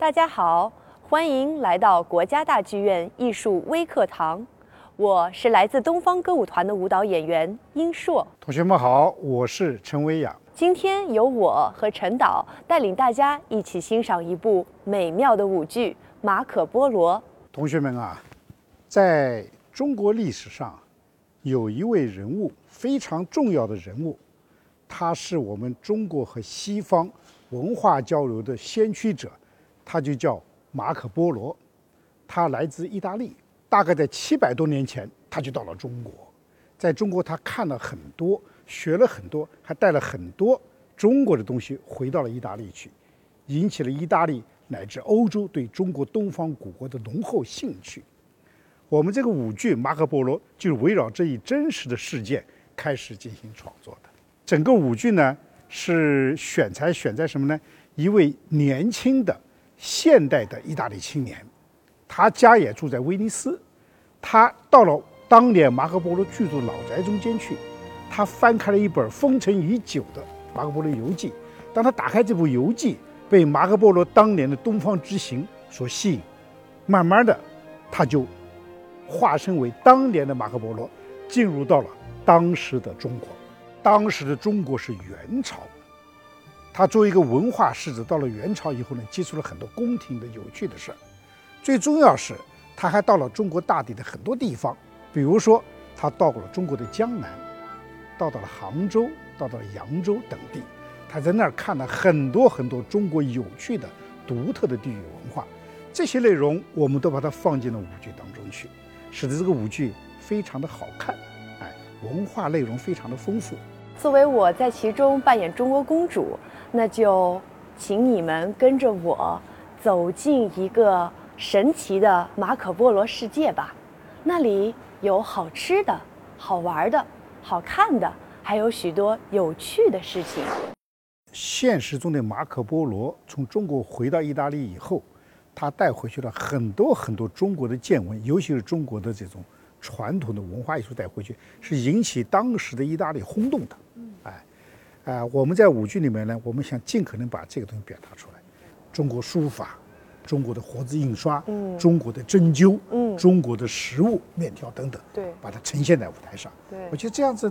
大家好，欢迎来到国家大剧院艺术微课堂。我是来自东方歌舞团的舞蹈演员殷硕。同学们好，我是陈维亚。今天由我和陈导带领大家一起欣赏一部美妙的舞剧《马可波罗》。同学们啊，在中国历史上，有一位人物非常重要的人物，他是我们中国和西方文化交流的先驱者，他就叫马可波罗。他来自意大利，大概在七百多年前他就到了中国，在中国他看了很多，学了很多，还带了很多中国的东西回到了意大利去，引起了意大利乃至欧洲对中国东方古国的浓厚兴趣。我们这个舞剧《马可波罗》就是围绕这一真实的事件开始进行创作的。整个舞剧呢是选材选在什么呢？一位年轻的现代的意大利青年，他家也住在威尼斯，他到了当年马可波罗居住的老宅中间去，他翻开了一本封尘已久的马可波罗游记。当他打开这部游记，被马可波罗当年的东方之行所吸引，慢慢的，他就化身为当年的马可波罗，进入到了当时的中国。当时的中国是元朝，他作为一个文化使者，到了元朝以后呢，接触了很多宫廷的有趣的事儿。最重要是，他还到了中国大地的很多地方，比如说，他到过了中国的江南，到到了杭州，到到了扬州等地。他在那儿看了很多很多中国有趣的、独特的地域文化。这些内容我们都把它放进了舞剧当中去，使得这个舞剧非常的好看，哎，文化内容非常的丰富。作为我在其中扮演中国公主，那就请你们跟着我走进一个神奇的马可波罗世界吧。那里有好吃的、好玩的、好看的，还有许多有趣的事情。现实中的马可波罗从中国回到意大利以后，他带回去了很多很多中国的见闻，尤其是中国的这种传统的文化艺术带回去，是引起当时的意大利轰动的。我们在舞剧里面呢，我们想尽可能把这个东西表达出来，中国书法、中国的活字印刷、嗯中国的针灸、嗯中国的食物、面条等等，对把它呈现在舞台上。对我觉得这样子，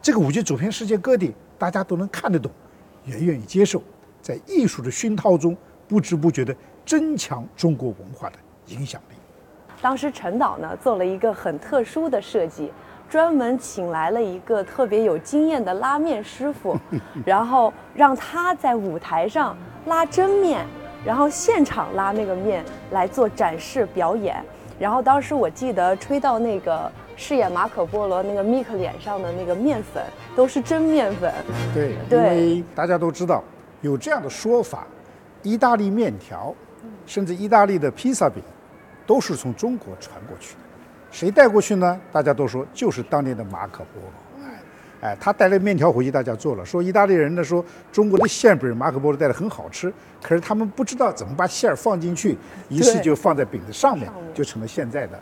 这个舞剧走遍世界各地，大家都能看得懂，也愿意接受，在艺术的熏陶中，不知不觉地增强中国文化的影响力。当时陈导呢做了一个很特殊的设计，专门请来了一个特别有经验的拉面师傅，然后让他在舞台上拉真面，然后现场拉那个面来做展示表演。然后当时我记得吹到那个饰演马可波罗那个米克脸上的那个面粉都是真面粉，对，对因为大家都知道有这样的说法，意大利面条，甚至意大利的披萨饼，都是从中国传过去的。谁带过去呢？大家都说就是当年的马可波罗。哎，哎，他带了面条回去，大家做了，说意大利人呢说中国的馅饼马可波罗带的很好吃，可是他们不知道怎么把馅儿放进去，于是就放在饼子上面，就成了现在的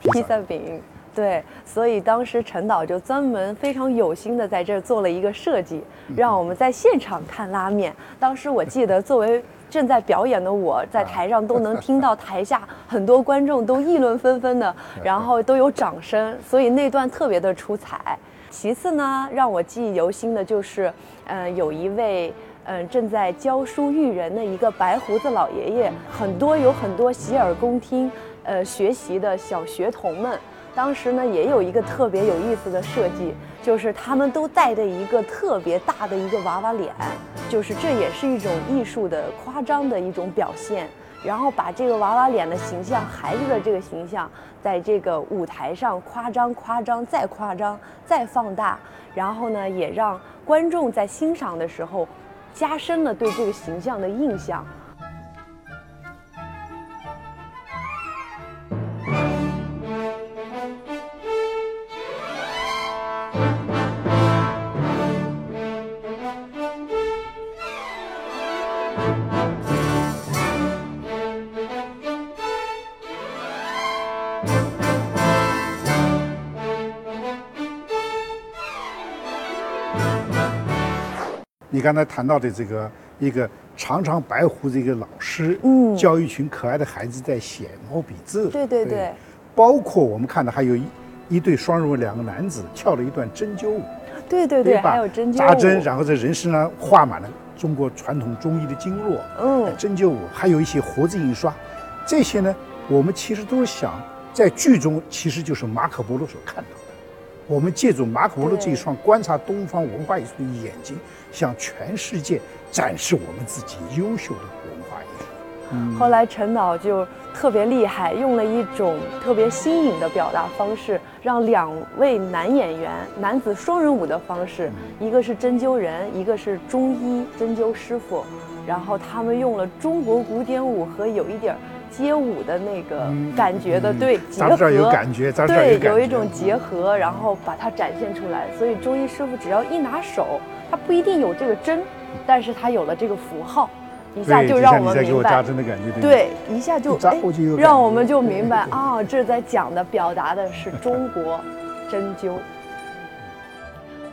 披萨饼。对，所以当时陈导就专门非常有心的在这儿做了一个设计，让我们在现场看拉面。当时我记得，作为正在表演的我，在台上都能听到台下很多观众都议论纷纷的，然后都有掌声，所以那段特别的出彩。其次呢，让我记忆犹新的就是，嗯、有一位。嗯，正在教书育人的一个白胡子老爷爷，很多有很多洗耳恭听，呃，学习的小学童们，当时呢也有一个特别有意思的设计，就是他们都带着一个特别大的一个娃娃脸，就是这也是一种艺术的夸张的一种表现。然后把这个娃娃脸的形象，孩子的这个形象，在这个舞台上夸张、夸张、再夸张、再放大，然后呢，也让观众在欣赏的时候，加深了对这个形象的印象。你刚才谈到的这个一个长长白胡子一个老师，嗯教一群可爱的孩子在写毛笔字。对对对包括我们看到还有一一对双人舞，两个男子跳了一段针灸舞，对对对，吧？还有针灸扎针，然后在人身上画满了中国传统中医的经络。嗯针灸舞，还有一些活字印刷，这些呢，我们其实都是想在剧中，其实就是马可波罗所看到的。我们借助马可波罗这一双观察东方文化艺术的眼睛，向全世界展示我们自己优秀的文化艺术。嗯后来陈导就特别厉害，用了一种特别新颖的表达方式，让两位男演员男子双人舞的方式，一个是针灸人，一个是中医针灸师傅，然后他们用了中国古典舞和有一点街舞的那个感觉的，嗯对结合，对，感觉。有一种结合，然后把它展现出来。所以中医师傅只要一拿手，他不一定有这个针，但是他有了这个符号，一下就让我们明白我扎针的感觉，对对，一下就一扎哎我就让我们就明白啊，这在讲的表达的是中国针灸。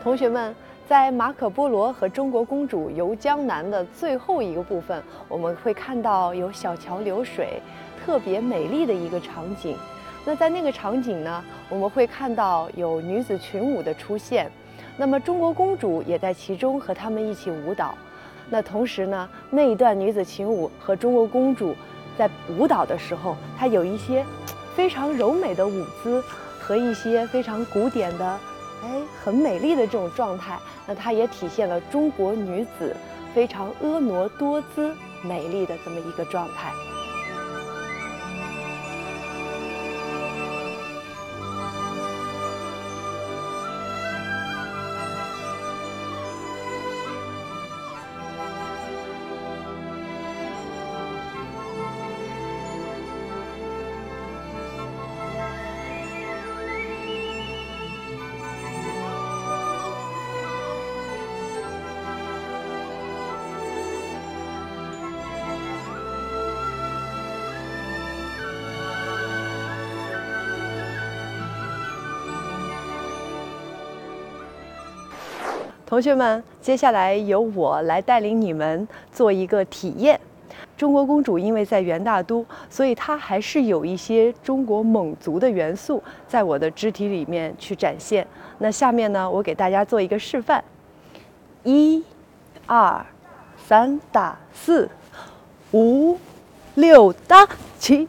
同学们，在马可波罗和中国公主游江南的最后一个部分，我们会看到有小桥流水，特别美丽的一个场景。那在那个场景呢，我们会看到有女子群舞的出现，那么中国公主也在其中和他们一起舞蹈。那同时呢，那一段女子琴舞和中国公主在舞蹈的时候，她有一些非常柔美的舞姿和一些非常古典的，哎，很美丽的这种状态。那它也体现了中国女子非常婀娜多姿、美丽的这么一个状态。同学们，接下来由我来带领你们做一个体验。中国公主因为在元大都，所以她还是有一些中国蒙族的元素在我的肢体里面去展现。那下面呢，我给大家做一个示范：一、二、三打四、五、六打七、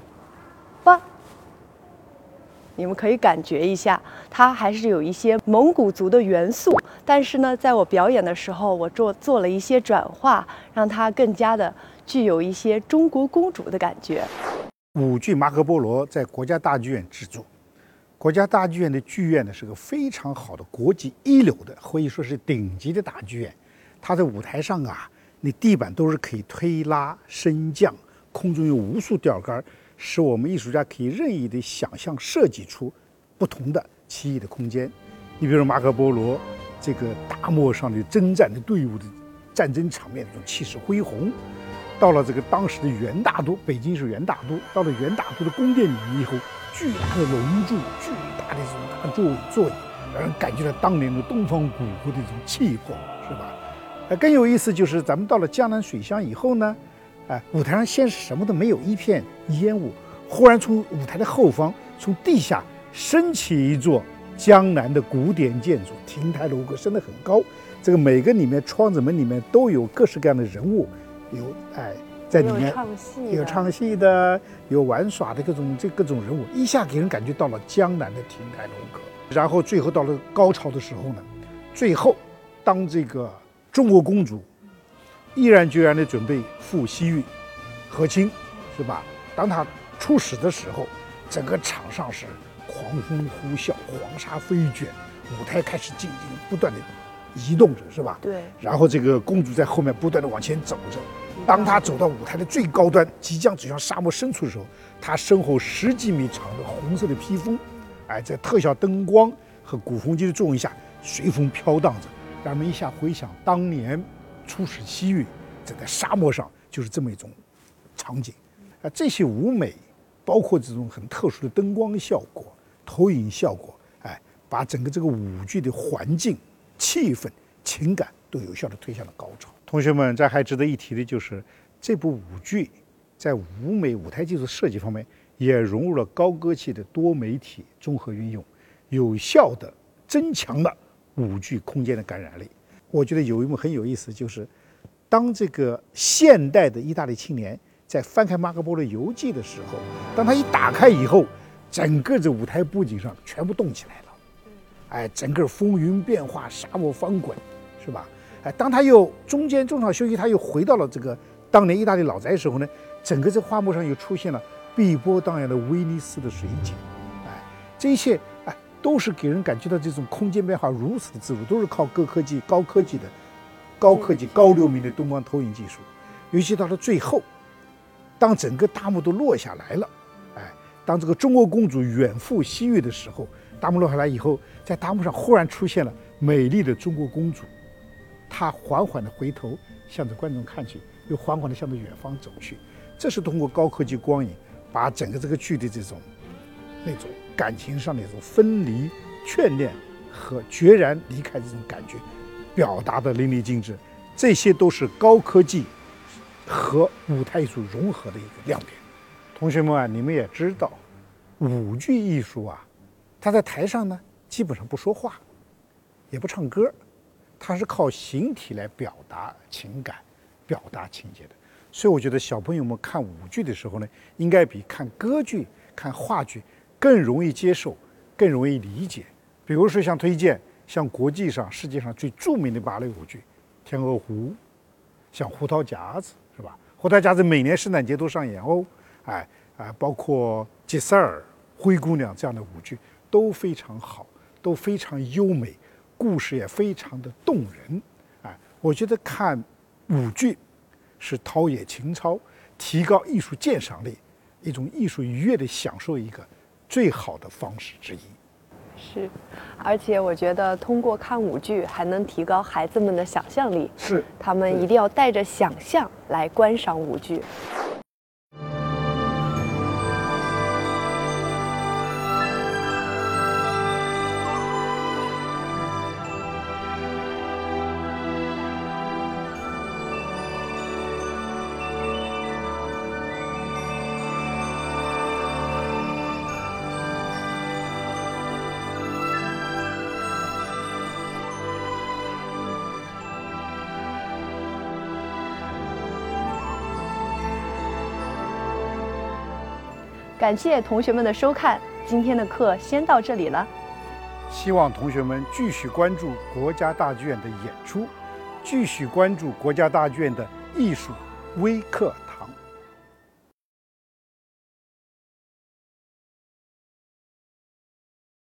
你们可以感觉一下，它还是有一些蒙古族的元素，但是呢，在我表演的时候，我做做了一些转化，让它更加的具有一些中国公主的感觉。舞剧《马可波罗》在国家大剧院制作，国家大剧院的剧院呢是个非常好的国际一流的，可以说是顶级的大剧院。它在舞台上啊，那地板都是可以推拉升降，空中有无数吊杆儿，使我们艺术家可以任意的想象设计出不同的奇异的空间。你比如马可波罗这个大漠上的征战的队伍的战争场面，这种气势恢宏。到了这个当时的元大都，北京是元大都，到了元大都的宫殿里面以后，巨大的龙柱，巨大的这种大座椅座椅，让人感觉到当年的东方古国的这种气魄，是吧？呃，更有意思就是咱们到了江南水乡以后呢，哎、舞台上先是什么都没有，一片烟雾，忽然从舞台的后方，从地下升起一座江南的古典建筑，亭台楼阁，升得很高。这个每个里面窗子门里面都有各式各样的人物，有哎在里面唱戏，有唱戏的，有玩耍的各种这各种人物，一下给人感觉到了江南的亭台楼阁。然后最后到了高潮的时候呢，最后当这个中国公主毅然决然地准备赴西域和亲，是吧？当他出使的时候，整个场上是狂风呼啸，黄沙飞卷，舞台开始进行不断的移动着，是吧？对，然后这个公主在后面不断地往前走着。当她走到舞台的最高端，即将走向沙漠深处的时候，她身后十几米长的红色的披风，哎，在特效灯光和鼓风机的作用下，随风飘荡着，让人们一下回想当年出使西域，这个沙漠上就是这么一种场景。啊，这些舞美，包括这种很特殊的灯光效果、投影效果，哎，把整个这个舞剧的环境、气氛、情感都有效的推向了高潮。同学们，这还值得一提的就是，这部舞剧在舞美舞台技术设计方面也融入了高歌剧的多媒体综合运用，有效的增强了舞剧空间的感染力。我觉得有一幕很有意思，就是当这个现代的意大利青年在翻开马可波罗游记的时候，当他一打开以后，整个这舞台布景上全部动起来了，哎，整个风云变化，沙漠翻滚，是吧？哎，当他又中间中场休息，他又回到了这个当年意大利老宅的时候呢，整个这画幕上又出现了碧波荡漾的威尼斯的水景，哎，这一切都是给人感觉到这种空间变化如此的自如，都是靠高科技、高科技的、高科技、高流明的灯光投影技术。尤其到了最后，当整个大幕都落下来了，哎，当这个中国公主远赴西域的时候，大幕落下来以后，在大幕上忽然出现了美丽的中国公主。她缓缓地回头，向着观众看去，又缓缓地向着远方走去。这是通过高科技光影，把整个这个剧的这种那种感情上的一种分离、眷恋和决然离开这种感觉，表达的淋漓尽致。这些都是高科技和舞台艺术融合的一个亮点。同学们啊，你们也知道，舞剧艺术啊，它在台上呢，基本上不说话，也不唱歌。它是靠形体来表达情感、表达情节的，所以我觉得小朋友们看舞剧的时候呢，应该比看歌剧、看话剧更容易接受、更容易理解。比如说像推荐像国际上、世界上最著名的芭蕾舞剧《天鹅湖》，像《胡桃夹子》是吧？《胡桃夹子》每年圣诞节都上演哦，哎哎，包括《吉赛尔》《灰姑娘》这样的舞剧都非常好，都非常优美。故事也非常的动人，啊，我觉得看舞剧是陶冶情操、提高艺术鉴赏力、一种艺术愉悦的享受一个最好的方式之一。是，而且我觉得通过看舞剧还能提高孩子们的想象力。是，他们一定要带着想象来观赏舞剧。感谢同学们的收看，今天的课先到这里了。希望同学们继续关注国家大剧院的演出，继续关注国家大剧院的艺术微课